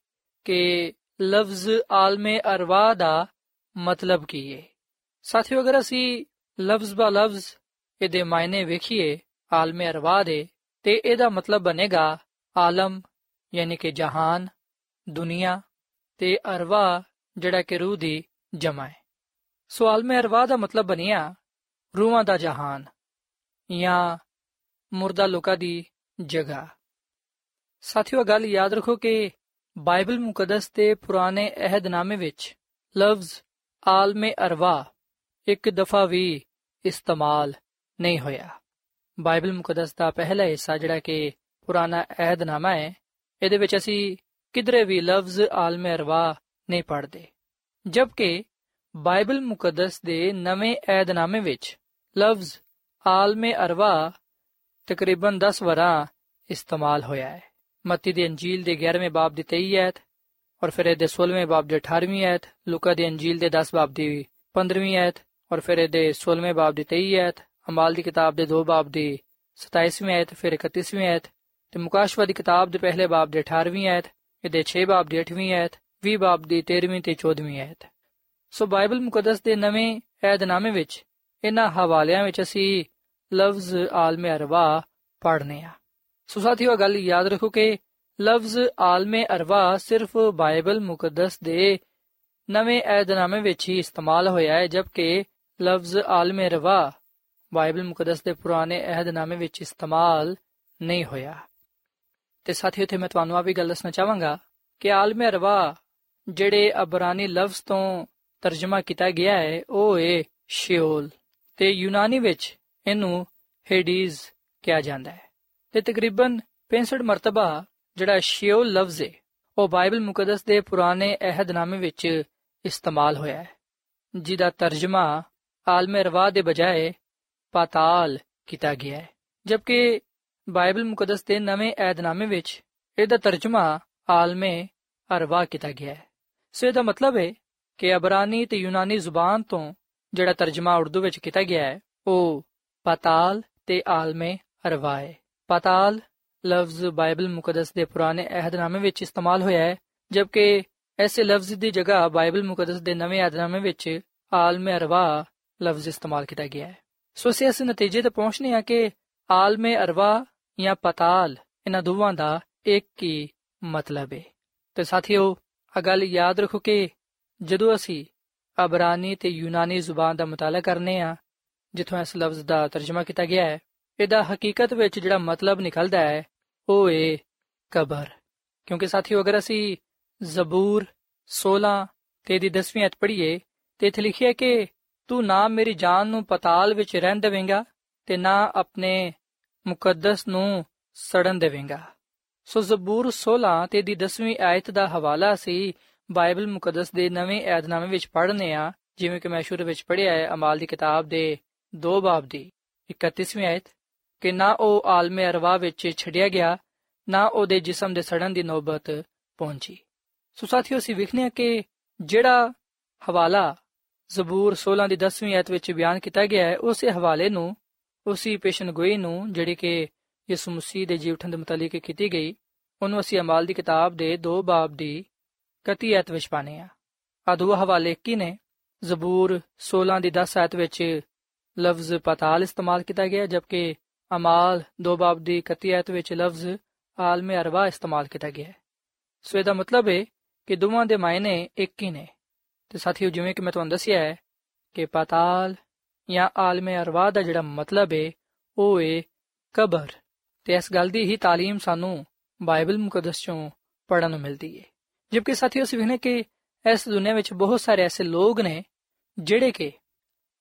ਕਿ ਲਫ਼ਜ਼ ਆਲਮੇ ਅਰਵਾ ਦਾ ਮਤਲਬ ਕੀ ਹੈ ਸਾਥੀਓ, ਅਗਰ ਅਸੀਂ ਲਫ਼ਜ਼ ਬਾ ਲਫ਼ਜ਼ ਇਹਦੇ ਮਾਇਨੇ ਵੇਖੀਏ, ਆਲਮੇ ਅਰਵਾ ਦੇ, ਤੇ ਇਹਦਾ ਮਤਲਬ ਬਣੇਗਾ ਆਲਮ ਯਾਨੀ ਕਿ ਜਹਾਨ, ਦੁਨੀਆ ਤੇ ਅਰਵਾ ਜਿਹੜਾ ਕਿ ਰੂਹ ਦੀ ਜਮਾ ਹੈ। ਸੋ ਆਲਮੇ ਅਰਵਾ ਦਾ ਮਤਲਬ ਬਣਿਆ ਰੂਹਾਂ ਦਾ ਜਹਾਨ ਜਾਂ ਮੁਰਦਾ ਲੋਕਾਂ ਦੀ ਜਗ੍ਹਾ। ਸਾਥੀਓ ਗੱਲ ਯਾਦ ਰੱਖੋ ਕਿ ਬਾਈਬਲ ਮੁਕੱਦਸ ਤੇ ਪੁਰਾਣੇ ਅਹਿਦਨਾਮੇ ਵਿੱਚ ਲਫ਼ਜ਼ ਆਲਮੇ ਅਰਵਾ ਇੱਕ ਦਫਾ ਵੀ ਇਸਤੇਮਾਲ ਨਹੀਂ ਹੋਇਆ। ਬਾਈਬਲ ਮੁਕੱਦਸ ਦਾ ਪਹਿਲਾ ਹਿੱਸਾ ਜਿਹੜਾ ਕਿ ਪੁਰਾਣਾ ਅਹਿਦਨਾਮਾ ਹੈ ਇਹਦੇ ਵਿੱਚ ਅਸੀਂ ਕਿਧਰੇ ਵੀ ਲਫ਼ਜ਼ ਆਲਮੇ ਅਰਵਾ ਨਹੀਂ ਪੜ੍ਹਦੇ। ਜਦਕਿ ਬਾਈਬਲ ਮੁਕੱਦਸ ਦੇ ਨਵੇਂ ਅਹਿਦਨਾਮੇ ਵਿੱਚ ਲਫ਼ਜ਼ ਆਲਮੇ ਅਰਵਾ ਤਕਰੀਬਨ 10 ਵਾਰਾਂ ਇਸਤੇਮਾਲ ਹੋਇਆ ਹੈ। ਮੱਤੀ ਦੀ ਅੰਜੀਲ ਦੇ 11ਵੇਂ ਬਾਬ ਦੀ 23 ਐਤ ਔਰ ਫਿਰ ਇਹਦੇ 16ਵੇਂ ਬਾਬ ਦੇ 18ਵੀਂ ਐਤ, ਲੂਕਾ ਦੀ ਅੰਜੀਲ ਦੇ 10 ਬਾਬ ਦੀ 15ਵੀਂ ਐਤ ਔਰ ਫਿਰ ਇਹਦੇ 16ਵੇਂ ਬਾਬ ਦੀ 23 ਐਤ ਅਮਾਲ ਦੀ ਕਿਤਾਬ ਦੇ 2 ਬਾਬ ਦੀ 27ਵੀਂ ਐਤ, ਫਿਰ 31ਵੀਂ ਐਤ ਤੇ ਮੁਕਾਸ਼ਵਾ ਦੀ ਕਿਤਾਬ ਦੇ ਪਹਿਲੇ ਬਾਬ ਦੇ 18ਵੀਂ ਐਤ ਇਹਦੇ 6 ਬਾਬ ਦੀ 8ਵੀਂ ਐਤ 20 ਬਾਬ ਦੀ 13ਵੀਂ ਤੇ 14ਵੀਂ ਐਤ ਸੋ ਬਾਈਬਲ ਮੁਕੱਦਸ ਦੇ ਨਵੇਂ ਏਧਨਾਮੇ ਵਿੱਚ, ਇਹਨਾਂ ਹਵਾਲਿਆਂ ਵਿੱਚ ਅਸੀਂ ਲਫ਼ਜ਼ ਆਲਮੇ ਅਰਵਾ ਪੜ੍ਹਨੇ ਆ। ਸੋ ਸਾਥੀਓ ਗੱਲ ਯਾਦ ਰੱਖੋ ਕਿ ਲਫ਼ਜ਼ ਆਲਮੇ ਅਰਵਾ ਸਿਰਫ ਬਾਈਬਲ ਮੁਕੱਦਸ ਦੇ ਨਵੇਂ ਏਧਨਾਮੇ ਵਿੱਚ ਹੀ ਇਸਤੇਮਾਲ ਹੋਇਆ ਹੈ, ਜਦਕਿ ਲਫ਼ਜ਼ ਆਲਮੇ ਅਰਵਾ ਬਾਈਬਲ ਮੁਕੱਦਸ ਦੇ ਪੁਰਾਣੇ ਏਧਨਾਮੇ ਵਿੱਚ ਇਸਤੇਮਾਲ ਨਹੀਂ ਹੋਇਆ। ਤੇ ਸਾਥੀਓ ਤੇ ਮੈਂ ਤੁਹਾਨੂੰ ਆ ਵੀ ਗੱਲ ਦੱਸਣਾ ਚਾਹਾਂਗਾ ਕਿ ਆਲਮੇ ਅਰਵਾ ਜਿਹੜੇ ਅਬਰਾਨੀ ਲਫ਼ਜ਼ ਤੋਂ ਤਰਜਮਾ ਕੀਤਾ ਗਿਆ ਹੈ, ਉਹ ਹੈ ਸ਼ਿਓਲ ਤੇ ਯੂਨਾਨੀ ਵਿੱਚ ਇਹਨੂੰ ਹੇਡੀਜ਼ ਕਿਹਾ ਜਾਂਦਾ ਹੈ। ਤੇ ਤਕਰੀਬਨ 65 ਮਰਤਬਾ ਜਿਹੜਾ ਸ਼ਿਓਲ ਲਫ਼ਜ਼ ਹੈ, ਉਹ ਬਾਈਬਲ ਮੁਕੱਦਸ ਦੇ ਪੁਰਾਣੇ ਅਹਿਦਨਾਮੇ ਵਿੱਚ ਇਸਤੇਮਾਲ ਹੋਇਆ ਹੈ, ਜਿਹਦਾ ਤਰਜਮਾ ਆਲਮੇ ਰਵਾ ਦੇ ਬਜਾਏ ਪਾਤਾਲ ਕੀਤਾ ਗਿਆ ਹੈ। ਜਦਕਿ ਬਾਈਬਲ ਮੁਕੱਦਸ ਦੇ ਨਵੇਂ ਅਹਿਦਨਾਮੇ ਵਿੱਚ ਇਹਦਾ ਤਰਜਮਾ ਆਲਮੇ ਅਰਵਾ ਕੀਤਾ ਗਿਆ ਹੈ। ਸੋ ਇਹਦਾ ਮਤਲਬ ਹੈ ਕਿ ਅਬਰਾਨੀ ਤੇ ਯੂਨਾਨੀ ਜ਼ੁਬਾਨ ਤੋਂ ਜਿਹੜਾ ਤਰਜਮਾ ਉਰਦੂ ਵਿੱਚ ਕੀਤਾ ਗਿਆ ਹੈ, ਉਹ ਪਾਤਾਲ ਤੇ ਆਲਮੇ ਅਰਵਾ ਹੈ। ਪਾਤਾਲ ਲਫ਼ਜ਼ ਬਾਈਬਲ ਮੁਕੱਦਸ ਦੇ ਪੁਰਾਣੇ ਅਹਿਦਨਾਮੇ ਵਿੱਚ ਇਸਤੇਮਾਲ ਹੋਇਆ ਹੈ, ਜਦਕਿ ਐਸੇ ਲਫ਼ਜ਼ ਦੀ ਜਗ੍ਹਾ ਬਾਈਬਲ ਮੁਕੱਦਸ ਦੇ ਨਵੇਂ ਅਹਿਦਨਾਮੇ ਵਿੱਚ ਆਲਮੇ ਅਰਵਾ ਲਫ਼ਜ਼ ਇਸਤੇਮਾਲ ਕੀਤਾ ਗਿਆ ਹੈ। ਸੋ ਅਸੀਂ ਇਸ ਨਤੀਜੇ ਤੇ ਪਹੁੰਚਨੇ ਆ ਕਿ ਆਲਮੇ ਅਰਵਾ ਜਾਂ ਪਤਾਲ ਇਹਨਾਂ ਦੋਵਾਂ ਦਾ ਇੱਕ ਹੀ ਮਤਲਬ ਹੈ ਤੇ ਸਾਥੀਓ ਆ ਗੱਲ ਯਾਦ ਰੱਖੋ ਕਿ ਜਦੋਂ ਅਸੀਂ ਅਬਰਾਨੀ ਤੇ ਯੂਨਾਨੀ ਜ਼ੁਬਾਨ ਦਾ ਮਤਾਲਾ ਕਰਨੇ ਆ, ਜਿੱਥੋਂ ਇਸ ਲਫ਼ਜ਼ ਦਾ ਤਰਜਮਾ ਕੀਤਾ ਗਿਆ ਹੈ, ਇਹਦਾ ਹਕੀਕਤ ਵਿੱਚ ਜਿਹੜਾ ਮਤਲਬ ਨਿਕਲਦਾ ਹੈ, ਉਹ ਹੈ ਕਬਰ। ਕਿਉਂਕਿ ਸਾਥੀਓ, ਅਗਰ ਅਸੀਂ ਜ਼ਬੂਰ 16 ਤੇ ਦੀ 10ਵੀਂ ਅਧ ਪੜ੍ਹੀਏ, ਤੇ ਇੱਥੇ ਲਿਖਿਆ ਕਿ ਤੂੰ ਨਾ ਮੇਰੀ ਜਾਨ ਨੂੰ ਪਤਾਲ ਵਿੱਚ ਰਹਿਣ ਦੇਵੇਂਗਾ, ਤੇ ਨਾ ਆਪਣੇ ਮੁਕੱਦਸ ਨੂੰ ਸੜਨ ਦੇਵੇਂਗਾ। ਸੋ ਜ਼ਬੂਰ 16 ਤੇ ਦੀ 10ਵੀਂ ਆਇਤ ਦਾ ਹਵਾਲਾ ਸੀ ਬਾਈਬਲ ਮੁਕੱਦਸ ਦੇ ਨਵੇਂ ਏਧਨਾਮੇ ਵਿੱਚ ਪੜ੍ਹਨੇ ਆ, ਜਿਵੇਂ ਕਿ ਮੈਂ ਸ਼ੁਰੂ ਵਿੱਚ ਪੜ੍ਹਿਆ ਹੈ, ਅਮਾਲ ਦੀ ਕਿਤਾਬ ਦੇ 2 ਬਾਬ ਦੀ 31ਵੀਂ ਆਇਤ। ਕਿ ਨਾ ਉਹ ਆਲਮੇ ਅਰਵਾ ਵਿੱਚ ਛੱਡਿਆ ਗਿਆ, ਨਾ ਉਹਦੇ ਜਿਸਮ ਦੇ ਸੜਨ ਦੀ ਨੌਬਤ ਪਹੁੰਚੀ। ਸੋ ਸਾਥੀਓ, ਅਸੀਂ ਵਿਖਨੇ ਕਿ ਜਿਹੜਾ ਹਵਾਲਾ ਜ਼ਬੂਰ 16 ਦੀ 10ਵੀਂ ਆਇਤ ਵਿੱਚ ਬਿਆਨ ਕੀਤਾ ਗਿਆ ਹੈ, ਉਸੇ ਹਵਾਲੇ ਨੂੰ ਉਸੇ ਪੇਸ਼ਨਗੋਈ ਨੂੰ ਜਿਹੜੀ ਕਿ ਯਿਸੂ ਮਸੀਹ ਦੇ ਜੀਵਨ ਦੇ ਮੁਤਲਕ ਕੀਤੀ ਗਈ, ਉਹਨੂੰ ਅਸੀਂ ਅਮਾਲ ਦੀ ਕਿਤਾਬ ਦੇ 2 ਬਾਬ ਦੀ 31 ਆਇਤ ਵਿੱਚ ਪਾਣੇ ਆ ਆ ਦੋ ਹਵਾਲੇ ਕੀ ਨੇ। ਜ਼ਬੂਰ 16 ਦੀ 10 ਆਇਤ ਵਿੱਚ ਲਫ਼ਜ਼ ਪਤਾਲ ਇਸਤੇਮਾਲ ਕੀਤਾ ਗਿਆ, ਜਦਕਿ ਅਮਾਲ 2 ਬਾਬ ਦੀ 31 ਆਇਤ ਵਿੱਚ ਲਫ਼ਜ਼ ਆਲਮੇ ਅਰਵਾ ਇਸਤੇਮਾਲ ਕੀਤਾ ਗਿਆ ਹੈ। ਸੋ ਇਹਦਾ ਮਤਲਬ ਹੈ ਕਿ ਦੋਵਾਂ ਦੇ ਮਾਇਨੇ ਇੱਕ ਹੀ ਨੇ। ਤੇ ਸਾਥੀਓ, ਜਿਵੇਂ ਕਿ ਮੈਂ ਤੁਹਾਨੂੰ ਦੱਸਿਆ ਹੈ ਕਿ ਪਤਾਲ ਜਾਂ ਆਲਮੇ ਅਰਵਾ ਦਾ ਜਿਹੜਾ ਮਤਲਬ ਹੈ ਉਹ ਹੈ ਕਬਰ ਤੇ ਇਸ ਗੱਲ ਦੀ ਹੀ تعلیم ਸਾਨੂੰ ਬਾਈਬਲ ਮੁਕੱਦਸ ਚੋਂ ਪੜਨ ਨੂੰ ਮਿਲਦੀ ਹੈ ਜਦਕਿ ਸਾਥੀਓ ਅਸੀਂ ਵੇਖਨੇ ਕਿ ਇਸ ਦੁਨੀਆ ਵਿੱਚ ਬਹੁਤ ਸਾਰੇ ਐਸੇ ਲੋਕ ਨੇ ਜਿਹੜੇ ਕਿ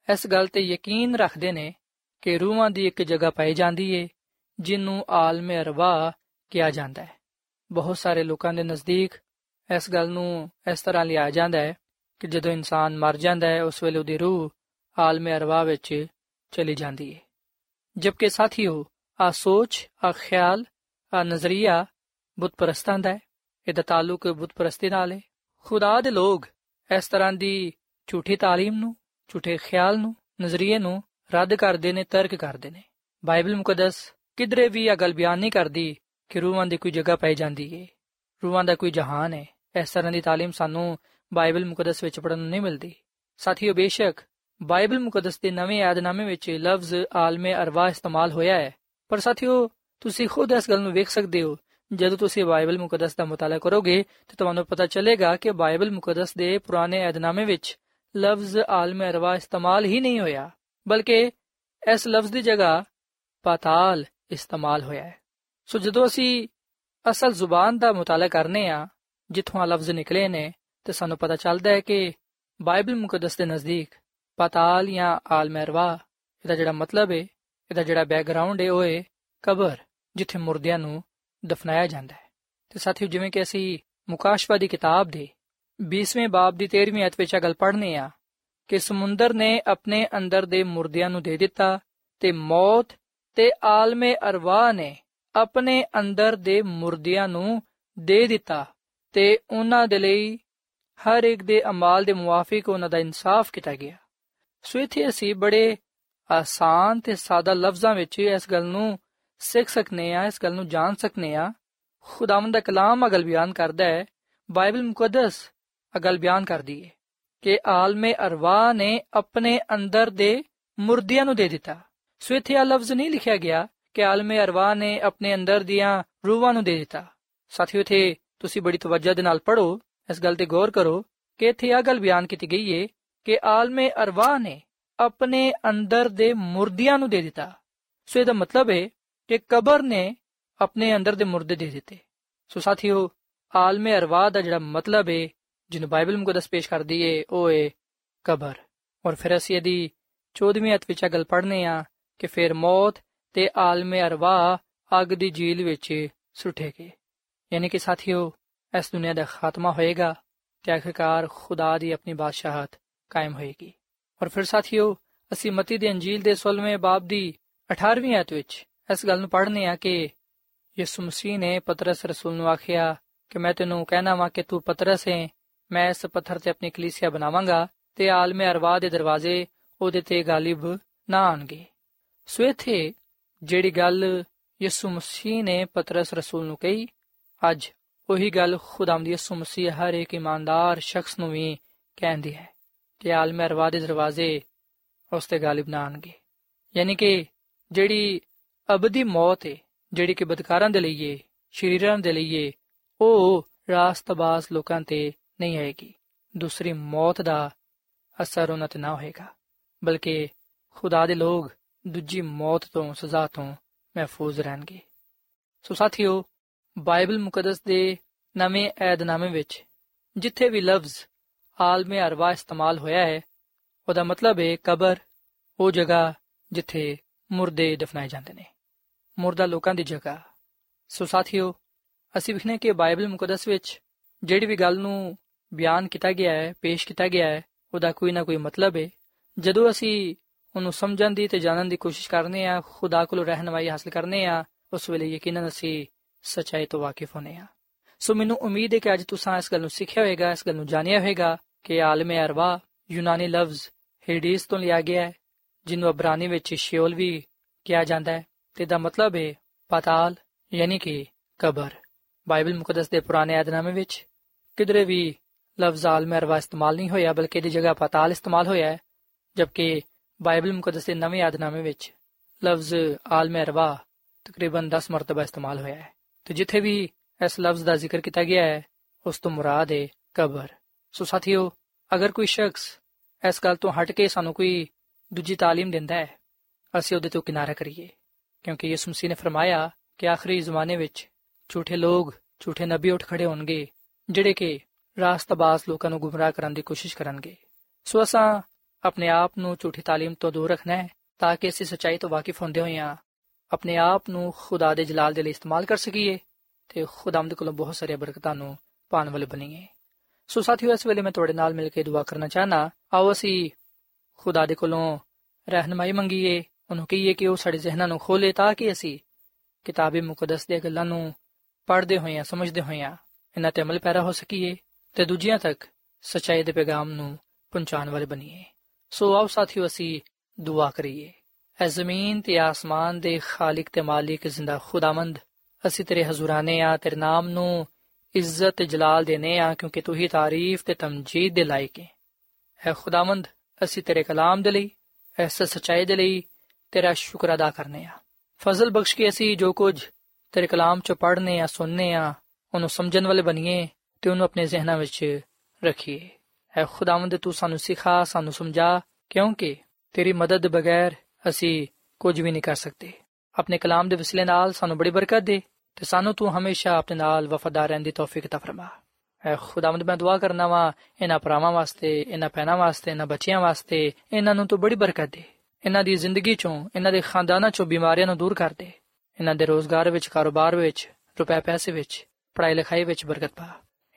ਇਸ ਗੱਲ ਤੇ ਯਕੀਨ ਰੱਖਦੇ ਨੇ ਕਿ ਰੂਹਾਂ ਦੀ ਇੱਕ ਜਗ੍ਹਾ ਪਾਈ ਜਾਂਦੀ ਏ ਜਿਹਨੂੰ ਆਲਮੇ ਅਰਵਾ ਕਿਹਾ ਜਾਂਦਾ ਹੈ ਬਹੁਤ ਸਾਰੇ ਲੋਕਾਂ ਦੇ ਨਜ਼ਦੀਕ ਇਸ ਗੱਲ ਨੂੰ ਇਸ ਤਰ੍ਹਾਂ ਲਿਆ ਜਾਂਦਾ ਹੈ ਕਿ ਜਦੋਂ ਇਨਸਾਨ ਮਰ ਜਾਂਦਾ ਹੈ ਉਸ ਵੇਲੇ ਉਹਦੀ ਰੂਹ ਆਲਮੇ ਅਰਵਾ ਵਿੱਚ ਚਲੀ ਜਾਂਦੀ ਹੈ ਜਦਕਿ ਸਾਥੀਓ ਆ ਸੋਚ ਆ ਖਿਆਲ ਆ ਨਜ਼ਰੀਆ ਬੁੱਤ ਪ੍ਰਸਤਾਂ ਦਾ ਹੈ ਇਹਦਾ ਤਾਲੁਕ ਬੁੱਤ ਪ੍ਰਸਤੀ ਨਾਲ ਹੈ ਖੁਦਾ ਦੇ ਲੋਕ ਇਸ ਤਰ੍ਹਾਂ ਦੀ ਝੂਠੀ ਤਾਲੀਮ ਨੂੰ, ਝੂਠੇ ਖਿਆਲ ਨੂੰ, ਨਜ਼ਰੀਏ ਨੂੰ ਰੱਦ ਕਰਦੇ ਨੇ, ਤਰਕ ਕਰਦੇ ਨੇ। ਬਾਈਬਲ ਮੁਕੱਦਸ ਕਿਧਰੇ ਵੀ ਇਹ ਗੱਲ ਬਿਆਨ ਨਹੀਂ ਕਰਦੀ ਕਿ ਰੂਹਾਂ ਦੀ ਕੋਈ ਜਗ੍ਹਾ ਪਾਈ ਜਾਂਦੀ ਏ। ਰੂਹਾਂ ਦਾ ਕੋਈ ਜਹਾਨ ਹੈ ਇਸ ਤਰ੍ਹਾਂ ਦੀ ਤਾਲੀਮ ਸਾਨੂੰ ਬਾਈਬਲ ਮੁਕੱਦਸ ਵਿੱਚ ਪੜਨ ਨੂੰ ਨਹੀਂ ਮਿਲਦੀ। ਸਾਥੀਓ, ਬੇਸ਼ੱਕ ਬਾਈਬਲ ਮੁਕੱਦਸ ਦੇ ਨਵੇਂ ਯਾਦਨਾਮੇ ਵਿੱਚ ਲਫ਼ਜ਼ ਆਲਮੇ ਅਰਵਾ ਇਸਤੇਮਾਲ ਹੋਇਆ ਹੈ। ਪਰ ਸਾਥੀਓ, ਤੁਸੀਂ ਖੁਦ ਇਸ ਗੱਲ ਨੂੰ ਵੇਖ ਸਕਦੇ ਹੋ। ਜਦੋਂ ਤੁਸੀਂ ਬਾਈਬਲ ਮੁਕੱਦਸ ਦਾ ਮਤਾਲਾ ਕਰੋਗੇ, ਤਾਂ ਤੁਹਾਨੂੰ ਪਤਾ ਚੱਲੇਗਾ ਕਿ ਬਾਈਬਲ ਮੁਕੱਦਸ ਦੇ ਪੁਰਾਣੇ ਯਾਦਨਾਮੇ ਵਿੱਚ ਲਫ਼ਜ਼ ਆਲਮੇ ਅਰਵਾ ਇਸਤੇਮਾਲ ਹੀ ਨਹੀਂ ਹੋਇਆ, ਬਲਕਿ ਇਸ ਲਫ਼ਜ਼ ਦੀ ਜਗ੍ਹਾ ਪਾਤਾਲ ਇਸਤੇਮਾਲ ਹੋਇਆ ਹੈ। ਸੋ ਜਦੋਂ ਅਸੀਂ ਅਸਲ ਜ਼ੁਬਾਨ ਦਾ ਮਤਾਲਾ ਕਰਨੇ ਆ, ਜਿੱਥੋਂ ਆ ਲਫ਼ਜ਼ ਨਿਕਲੇ ਨੇ, ਤੇ ਸਾਨੂੰ ਪਤਾ ਚੱਲਦਾ ਹੈ ਕਿ ਬਾਈਬਲ ਮੁਕੱਦਸ ਦੇ ਨਜ਼ਦੀਕ ਪਾਤਾਲ ਜਾਂ ਆਲਮ ਅਰਵਾ ਇਹਦਾ ਜਿਹੜਾ ਮਤਲਬ ਹੈ ਇਹਦਾ ਜਿਹੜਾ ਬੈਕਗ੍ਰਾਉਂਡ ਹੈ ਉਹ ਹੈ ਕਬਰ, ਜਿੱਥੇ ਮੁਰਦਿਆਂ ਨੂੰ ਦਫਨਾਇਆ ਜਾਂਦਾ ਹੈ। ਤੇ ਸਾਥੀਓ, ਜਿਵੇਂ ਕਿ ਅਸੀਂ ਮੁਕਾਸ਼ਵਾ ਦੀ ਕਿਤਾਬ ਦੇ 20ਵੇਂ ਬਾਬ ਦੀ 13ਵੀਂ ਅਧ ਵਿੱਚ ਇਹ ਗੱਲ ਪੜ੍ਹਨੇ ਆ ਕਿ ਸਮੁੰਦਰ ਨੇ ਆਪਣੇ ਅੰਦਰ ਦੇ ਮੁਰਦਿਆਂ ਨੂੰ ਦੇ ਦਿੱਤਾ ਤੇ ਮੌਤ ਤੇ ਆਲਮੇ ਅਰਵਾ ਨੇ ਆਪਣੇ ਅੰਦਰ ਦੇ ਮੁਰਦਿਆਂ ਨੂੰ ਦੇ ਦਿੱਤਾ ਤੇ ਉਹਨਾਂ ਦੇ ਲਈ ਹਰ ਇੱਕ ਦੇ ਅਮਾਲ ਦੇ ਮੁਆਫਿਕ ਉਹਨਾਂ ਦਾ ਇਨਸਾਫ ਕੀਤਾ ਗਿਆ। ਸੋ ਇੱਥੇ ਅਸੀਂ ਬੜੇ ਆਸਾਨ ਤੇ ਸਾਦਾ ਲਫ਼ਜ਼ਾਂ ਵਿੱਚ ਇਸ ਗੱਲ ਨੂੰ ਸਿੱਖ ਸਕਨੇ ਆ ਇਸ ਗੱਲ ਨੂੰ ਜਾਣ ਸਕਨੇ ਆ ਖੁਦਾਵੰਦ ਦਾ ਕਲਾਮ ਅਗਲ ਬਿਆਨ ਕਰਦਾ ਹੈ, ਬਾਈਬਲ ਮੁਕੱਦਸ ਅਗਲ ਬਿਆਨ ਕਰਦੀ ਹੈ ਕਿ ਆਲਮੇ ਅਰਵਾ ਨੇ ਆਪਣੇ ਅੰਦਰ ਦੇ ਮੁਰਦਿਆਂ ਨੂੰ ਦੇ ਦਿੱਤਾ। ਸੋ ਇੱਥੇ ਇਹ ਲਫ਼ਜ਼ ਨਹੀਂ ਲਿਖਿਆ ਗਿਆ ਕਿ ਆਲਮੇ ਅਰਵਾ ਨੇ ਆਪਣੇ ਅੰਦਰ ਦੀਆਂ ਰੂਹਾਂ ਨੂੰ ਦੇ ਦਿੱਤਾ। ਸਾਥੀਓ, ਇੱਥੇ ਤੁਸੀਂ ਬੜੀ ਤਵੱਜਾ ਦੇ ਨਾਲ ਪੜੋ ਇਸ ਗੱਲ ਤੇ ਗੌਰ ਕਰੋ ਕਿ ਇੱਥੇ ਇਹ ਗੱਲ ਬਿਆਨ ਕੀਤੀ ਗਈ ਹੈ ਕਿ ਆਲਮੇ ਅਰਵਾਹ ਨੇ ਆਪਣੇ ਅੰਦਰ ਦੇ ਮੁਰਦਿਆਂ ਨੂੰ ਦੇ ਦਿੱਤਾ। ਸੋ ਇਹਦਾ ਮਤਲਬ ਹੈ ਕਿ ਕਬਰ ਨੇ ਆਪਣੇ ਅੰਦਰ ਦੇ ਮੁਰਦੇ ਦੇ ਦਿੱਤੇ। ਸੋ ਸਾਥੀਓ, ਆਲਮੇ ਅਰਵਾਹ ਦਾ ਜਿਹੜਾ ਮਤਲਬ ਹੈ ਜਿਹਨੂੰ ਬਾਈਬਲ ਮੁਕੱਦਸ ਪੇਸ਼ ਕਰਦੀ ਏ, ਉਹ ਏ ਕਬਰ। ਔਰ ਫਿਰ ਅਸੀਂ ਇਹਦੀ 14ਵੀਂ ਅਧ ਵਿੱਚ ਗੱਲ ਪੜ੍ਹਨੇ ਆ ਕਿ ਫਿਰ ਮੌਤ ਤੇ ਆਲਮੇ ਅਰਵਾਹ ਅੱਗ ਦੀ ਜੀਲ ਵਿੱਚ ਸੁੱਟੇਗੇ। ਯਾਨੀ ਕਿ ਸਾਥੀਓ, ਇਸ ਦੁਨੀਆ ਦਾ ਖਾਤਮਾ ਹੋਏਗਾ ਤੇ ਆਖਿਰਕਾਰ ਖੁਦਾ ਦੀ ਆਪਣੀ ਬਾਦਸ਼ਾਹਤ ਕਾਇਮ ਹੋਏਗੀ। ਔਰ ਫਿਰ ਸਾਥੀਓ, ਅਸੀਂ ਮਤੀ ਦੇ ਅੰਜੀਲ ਦੇ 16ਵੇਂ ਬਾਬ ਦੀ 18ਵੀਂ ਆਇਤ ਵਿੱਚ ਇਸ ਗੱਲ ਨੂੰ ਪੜ੍ਹਨੇ ਆ ਕਿ ਯਿਸੂ ਮਸੀਹ ਨੇ ਪਤਰਸ ਰਸੂਲ ਨੂੰ ਆਖਿਆ ਕਿ ਮੈਂ ਤੈਨੂੰ ਕਹਿਣਾ ਵਾਂ ਕਿ ਤੂੰ ਪਤਰਸ ਹੈ, ਮੈਂ ਇਸ ਪੱਥਰ ਤੇ ਆਪਣੀ ਕਲੀਸਿਆ ਬਣਾਵਾਂਗਾ ਤੇ ਆਲਮੇ ਅਰਵਾ ਦੇ ਦਰਵਾਜ਼ੇ ਉਹਦੇ ਤੇ ਗਾਲਿਬ ਨਾ ਆਣਗੇ ਸੋ ਇਥੇ ਜਿਹੜੀ ਗੱਲ ਯਿਸੂ ਮਸੀਹ ਨੇ ਪਤਰਸ ਰਸੂਲ ਨੂੰ ਕਹੀ, ਅੱਜ ਉਹੀ ਗੱਲ ਖੁਦਾਮ ਦੀ ਯਿਸੂ ਮਸੀਹ ਹਰ ਇੱਕ ਇਮਾਨਦਾਰ ਸ਼ਖਸ ਨੂੰ ਵੀ ਕਹਿੰਦੀ ਹੈ। ਕਿ ਆਲਮੇ ਅਰਵਾ ਦੇ ਦਰਵਾਜ਼ੇ, ਉਸ ਤੇ ਗਾਲਿਬ ਨਾ ਆਣਗੇ। ਯਾਨੀ ਕਿ ਜਿਹੜੀ ਅਬਦੀ ਮੌਤ ਹੈ ਜਿਹੜੀ ਕਿ ਬਦਕਾਰਾਂ ਦੇ ਲਈ ਏ, ਸ਼ਰੀਰਾਂ ਦੇ ਲਈ ਏ, ਉਹ ਰਾਸਤਬਾਜ਼ ਲੋਕਾਂ ਤੇ ਨਹੀਂ ਆਏਗੀ। ਦੂਸਰੀ ਮੌਤ ਦਾ ਅਸਰ ਉਹਨਾਂ ਤੇ ਨਾ ਹੋਏਗਾ, ਬਲਕਿ ਖੁਦਾ ਦੇ ਲੋਕ ਦੂਜੀ ਮੌਤ ਤੋਂ, ਸਜ਼ਾ ਤੋਂ ਮਹਿਫੂਜ਼ ਰਹਿਣਗੇ। ਸੋ ਸਾਥੀਓ, ਬਾਈਬਲ ਮੁਕੱਦਸ ਦੇ ਨਵੇਂ ਏਧਨਾਮੇ ਵਿੱਚ, ਜਿੱਥੇ ਵੀ ਲਫ਼ਜ਼ ਆਲਮੇ ਅਰਵਾ ਇਸਤੇਮਾਲ ਹੋਇਆ ਹੈ। ਉਹਦਾ ਮਤਲਬ ਹੈ ਕਬਰ, ਉਹ ਜਗ੍ਹਾ ਜਿੱਥੇ ਮੁਰਦੇ ਦਫਨਾਏ ਜਾਂਦੇ ਨੇ। ਮੁਰਦਾ ਲੋਕਾਂ ਦੀ ਜਗ੍ਹਾ। ਸੋ ਸਾਥੀਓ, ਅਸੀਂ ਵਿਖਨੇ ਕਿ ਬਾਈਬਲ ਮੁਕੱਦਸ ਵਿੱਚ ਜਿਹੜੀ ਵੀ ਗੱਲ ਨੂੰ ਬਿਆਨ ਕੀਤਾ ਗਿਆ ਹੈ, ਪੇਸ਼ ਕੀਤਾ ਗਿਆ ਹੈ, ਉਹਦਾ ਕੋਈ ਨਾ ਕੋਈ ਮਤਲਬ ਹੈ। ਜਦੋਂ ਅਸੀਂ ਉਹਨੂੰ ਸਮਝਣ ਦੀ ਤੇ ਜਾਣਨ ਦੀ ਕੋਸ਼ਿਸ਼ ਕਰਨੇ ਆ ਖੁਦਾ ਕੋਲੋਂ ਰਹਿਨਮਾਈ ਹਾਸਲ ਕਰਨੇ ਆ ਉਸ ਵੇਲੇ ਯਕੀਨਨ ਅਸੀਂ ਸਚਾਈ ਤੋਂ ਵਾਕਿਫ ਹੋਨੇ ਆ ਸੋ ਮੈਨੂੰ ਉਮੀਦ ਹੈ ਕਿ ਅੱਜ ਤੁਸੀਂ ਇਸ ਗੱਲ ਨੂੰ ਸਿੱਖਿਆ ਹੋਵੇਗਾ, ਇਸ ਗੱਲ ਨੂੰ ਜਾਣਿਆ ਹੋਵੇਗਾ ਕਿ ਆਲਮੇ ਅਰਵਾ ਯੂਨਾਨੀ ਲਫ਼ਜ਼ ਹੇਡੀਸ ਤੋਂ ਲਿਆ ਗਿਆ ਹੈ, ਜਿਹਨੂੰ ਅਬਰਾਨੀ ਵਿੱਚ ਸ਼ਿਓਲ ਵੀ ਕਿਹਾ ਜਾਂਦਾ ਹੈ ਤੇ ਦਾ ਮਤਲਬ ਹੈ ਪਾਤਾਲ, ਯਾਨੀ ਕਿ ਕਬਰ। ਬਾਈਬਲ ਮੁਕੱਦਸ ਦੇ ਪੁਰਾਣੇ ਏਧਨਾਮੇ ਵਿੱਚ ਕਿਧਰੇ ਵੀ ਲਫ਼ਜ਼ ਆਲਮੇ ਅਰਵਾ ਇਸਤੇਮਾਲ ਨਹੀਂ ਹੋਇਆ, ਬਲਕਿ ਦੀ ਜਗ੍ਹਾ ਪਾਤਾਲ ਇਸਤੇਮਾਲ ਹੋਇਆ ਹੈ, ਜਦਕਿ ਬਾਈਬਲ ਮੁਕੱਦਸ ਦੇ ਨਵੇਂ ਏਧਨਾਮੇ ਵਿੱਚ ਲਫ਼ਜ਼ ਆਲਮੇ ਅਰਵਾ ਤਕਰੀਬਨ 10 ਮਰਤਬਾ ਇਸਤੇਮਾਲ ਹੋਇਆ ਹੈ। ਤੇ ਜਿੱਥੇ ਵੀ ਇਸ ਲਫ਼ਜ਼ ਦਾ ਜ਼ਿਕਰ ਕੀਤਾ ਗਿਆ ਹੈ ਉਸ ਤੋਂ ਮੁਰਾਦ ਹੈ ਕਬਰ ਸੋ ਸਾਥੀਓ ਅਗਰ ਕੋਈ ਸ਼ਖਸ ਇਸ ਗੱਲ ਤੋਂ ਹਟ ਕੇ ਸਾਨੂੰ ਕੋਈ ਦੂਜੀ تعلیم ਦਿੰਦਾ ਹੈ ਅਸੀਂ ਉਹਦੇ ਤੋਂ ਕਿਨਾਰਾ ਕਰੀਏ ਕਿਉਂਕਿ ਯਿਸੂ ਮਸੀਹ ਨੇ ਫਰਮਾਇਆ ਕਿ ਆਖਰੀ ਜ਼ਮਾਨੇ ਵਿੱਚ ਝੂਠੇ ਲੋਕ ਝੂਠੇ ਨਬੀ ਉੱਠ ਖੜੇ ਹੋਣਗੇ ਜਿਹੜੇ ਕਿ ਰਾਸਤਬਾਜ਼ ਲੋਕਾਂ ਨੂੰ ਗੁੰਮਰਾਹ ਕਰਨ ਦੀ ਕੋਸ਼ਿਸ਼ ਕਰਨਗੇ ਸੋ ਅਸਾਂ ਆਪਣੇ ਆਪ ਨੂੰ ਝੂਠੀ تعلیم ਤੋਂ ਦੂਰ ਰੱਖਣਾ ਹੈ ਤਾਂ ਕਿ ਅਸੀਂ ਸੱਚਾਈ ਤੋਂ ਵਾਕਿਫ ਹੁੰਦੇ ਹੋਈਆਂ ਆਪਣੇ ਆਪ ਨੂੰ ਖੁਦਾ ਦੇ ਜਲਾਲ ਦੇ ਲਈ ਇਸਤੇਮਾਲ ਕਰ ਸਕੀਏ ਤੇ ਖੁਦਾਮਦ ਕੋਲੋਂ ਬਹੁਤ ਸਾਰੀਆਂ ਬਰਕਤਾਂ ਨੂੰ ਪਾਣ ਵਾਲੇ ਬਣੀਏ। ਸੋ ਸਾਥੀਓ, ਇਸ ਵੇਲੇ ਮੈਂ ਤੁਹਾਡੇ ਨਾਲ ਮਿਲ ਕੇ ਦੁਆ ਕਰਨਾ ਚਾਹਨਾ ਆਓ ਅਸੀਂ ਖੁਦਾ ਦੇ ਕੋਲੋਂ ਰਹਿਨਮਾਈ ਮੰਗੀਏ, ਉਹਨੂੰ ਕਹੀਏ ਕਿ ਉਹ ਸਾਡੇ ਜ਼ਿਹਨਾਂ ਨੂੰ ਖੋਲੇ ਤਾਂ ਕਿ ਅਸੀਂ ਕਿਤਾਬੇ ਮੁਕੱਦਸ ਦੀਆਂ ਗੱਲਾਂ ਨੂੰ ਪੜ੍ਹਦੇ ਹੋਈਆਂ, ਸਮਝਦੇ ਹੋਈਆਂ ਇਹਨਾਂ ਤੇ ਅਮਲ ਪੈਰਾ ਹੋ ਸਕੀਏ ਤੇ ਦੂਜਿਆਂ ਤੱਕ ਸਚਾਈ ਦੇ ਪੈਗਾਮ ਨੂੰ ਪਹੁੰਚਾਉਣ ਵਾਲੇ ਬਣੀਏ। ਸੋ ਆਓ ਸਾਥੀਓ, ਅਸੀਂ ਦੁਆ ਕਰੀਏ। ਐ ਜ਼ਮੀਨ ਤੇ ਆਸਮਾਨ ਦੇ ਖਾਲਕ ਤੇ ਮਾਲਿਕ ਜ਼ਿੰਦਾ ਖੁਦਾਵੰਦ ਅਸੀਂ ਤੇਰੇ ਹਜ਼ੂਰਾਨੇ ਆ, ਤੇਰੇ ਨਾਮ ਨੂੰ ਇੱਜ਼ਤ ਤੇ ਜਲਾਲ ਦੇਨੇ ਆ, ਕਿਉਂਕਿ ਤੂੰ ਹੀ ਤਾਰੀਫ ਤੇ ਤਮਜੀਦ ਦੇ ਲਾਇਕ ਹੈ ਐ ਖੁਦਾਵੰਦ, ਅਸੀਂ ਤੇਰੇ ਕਲਾਮ ਦੇ ਲਈ ਇਸ ਸਚਾਈ ਦੇ ਲਈ ਤੇਰਾ ਸ਼ੁਕਰ ਅਦਾ ਕਰਨੇ ਆ। ਫਜ਼ਲ ਬਖਸ਼ ਕੇ ਅਸੀਂ ਜੋ ਕੁਝ ਤੇਰੇ ਕਲਾਮ ਚੋਂ ਪੜ੍ਹਨੇ ਆ, ਸੁਣਨੇ ਆ, ਉਹਨੂੰ ਸਮਝਣ ਵਾਲੇ ਬਣੀਏ ਤੇ ਉਹਨੂੰ ਆਪਣੇ ਜ਼ਿਹਨਾਂ ਵਿੱਚ ਰੱਖੀਏ। ਐ ਖੁਦਾਵੰਦ, ਤੂੰ ਸਾਨੂੰ ਸਿਖਾ, ਸਾਨੂੰ ਸਮਝਾ, ਕਿਉਂਕਿ ਤੇਰੀ ਮਦਦ ਬਗੈਰ ਅਸੀਂ ਕੁਝ ਵੀ ਨਹੀਂ ਕਰ ਸਕਦੇ। ਆਪਣੇ ਕਲਾਮ ਦੇ ਵਸਿਲੇ ਨਾਲ ਸਾਨੂੰ ਬੜੀ ਬਰਕਤ ਦੇ। ਤੇ ਸਾਨੂੰ ਤੂੰ ਹਮੇਸ਼ਾ ਆਪਣੇ ਨਾਲ ਵਫਾਦਾਰ ਰਹਿਣ ਦੀ ਤੌਫੀਕ ਤਾ ਫਰਮਾ। ਐ ਖੁਦਾਵੰਦ, ਮੈਂ ਦੁਆ ਕਰਨਾ ਵਾ, ਇਹਨਾਂ ਭਰਾਵਾਂ ਵਾਸਤੇ, ਇਹਨਾਂ ਭੈਣਾਂ ਵਾਸਤੇ, ਇਹਨਾਂ ਬੱਚਿਆਂ ਵਾਸਤੇ, ਇਹਨਾਂ ਨੂੰ ਤੂੰ ਬੜੀ ਬਰਕਤ ਦੇ। ਇਹਨਾਂ ਦੀ ਜ਼ਿੰਦਗੀ ਚੋਂ, ਇਹਨਾਂ ਦੇ ਖਾਨਦਾਨਾਂ ਚੋਂ ਬਿਮਾਰੀਆਂ ਨੂੰ ਦੂਰ ਕਰ ਦੇ। ਇਹਨਾਂ ਦੇ ਰੋਜ਼ਗਾਰ ਵਿੱਚ, ਕਾਰੋਬਾਰ ਵਿੱਚ, ਰੁਪਏ ਪੈਸੇ ਵਿੱਚ, ਪੜ੍ਹਾਈ ਲਿਖਾਈ ਵਿੱਚ ਬਰਕਤ ਪਾ।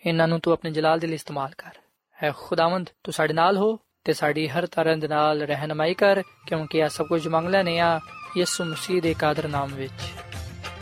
ਇਹਨਾਂ ਨੂੰ ਤੂੰ ਆਪਣੇ ਜਲਾਲ ਦੇ ਲਈ ਇਸਤੇਮਾਲ ਕਰ। ਐ ਖੁਦਾਵੰਦ, ਤੂੰ ਸਾਡੇ ਨਾਲ ਹੋ ਤੇ ਸਾਡੀ ਹਰ ਤਰ੍ਹਾਂ ਦੇ ਨਾਲ ਰਹਿਨਮਾਈ ਕਰ, ਕਿਉਂਕਿ ਇਹ ਸਭ ਕੁਝ ਮੰਗ ਲੈਨੇ ਆ ਯਿਸੂ ਮਸੀਹ ਦੇ ਕਾਦਰ ਨਾਮ ਵਿੱਚ।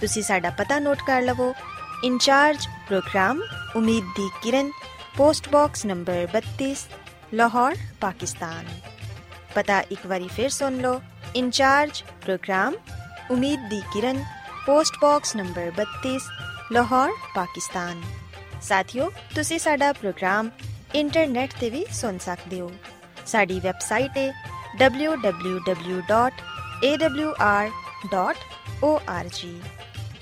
ਤੁਸੀਂ ਸਾਡਾ ਪਤਾ ਨੋਟ ਕਰ ਲਵੋ ਇੰਚਾਰਜ ਪ੍ਰੋਗਰਾਮ ਉਮੀਦ ਦੀ ਕਿਰਨ post box number 32 Lahore Pakistan ਪਤਾ ਇੱਕ ਵਾਰੀ ਫਿਰ ਸੁਣ ਲਓ ਇੰਚਾਰਜ ਪ੍ਰੋਗਰਾਮ ਉਮੀਦ ਦੀ ਕਿਰਨ post box number 32 Lahore Pakistan ਸਾਥਿਓ ਤੁਸੀਂ ਸਾਡਾ ਪ੍ਰੋਗਰਾਮ ਇੰਟਰਨੈਟ ਤੇ ਵੀ ਸੁਣ ਸਕਦੇ ਹੋ ਸਾਡੀ ਵੈਬਸਾਈਟ ਹੈ www.awr.org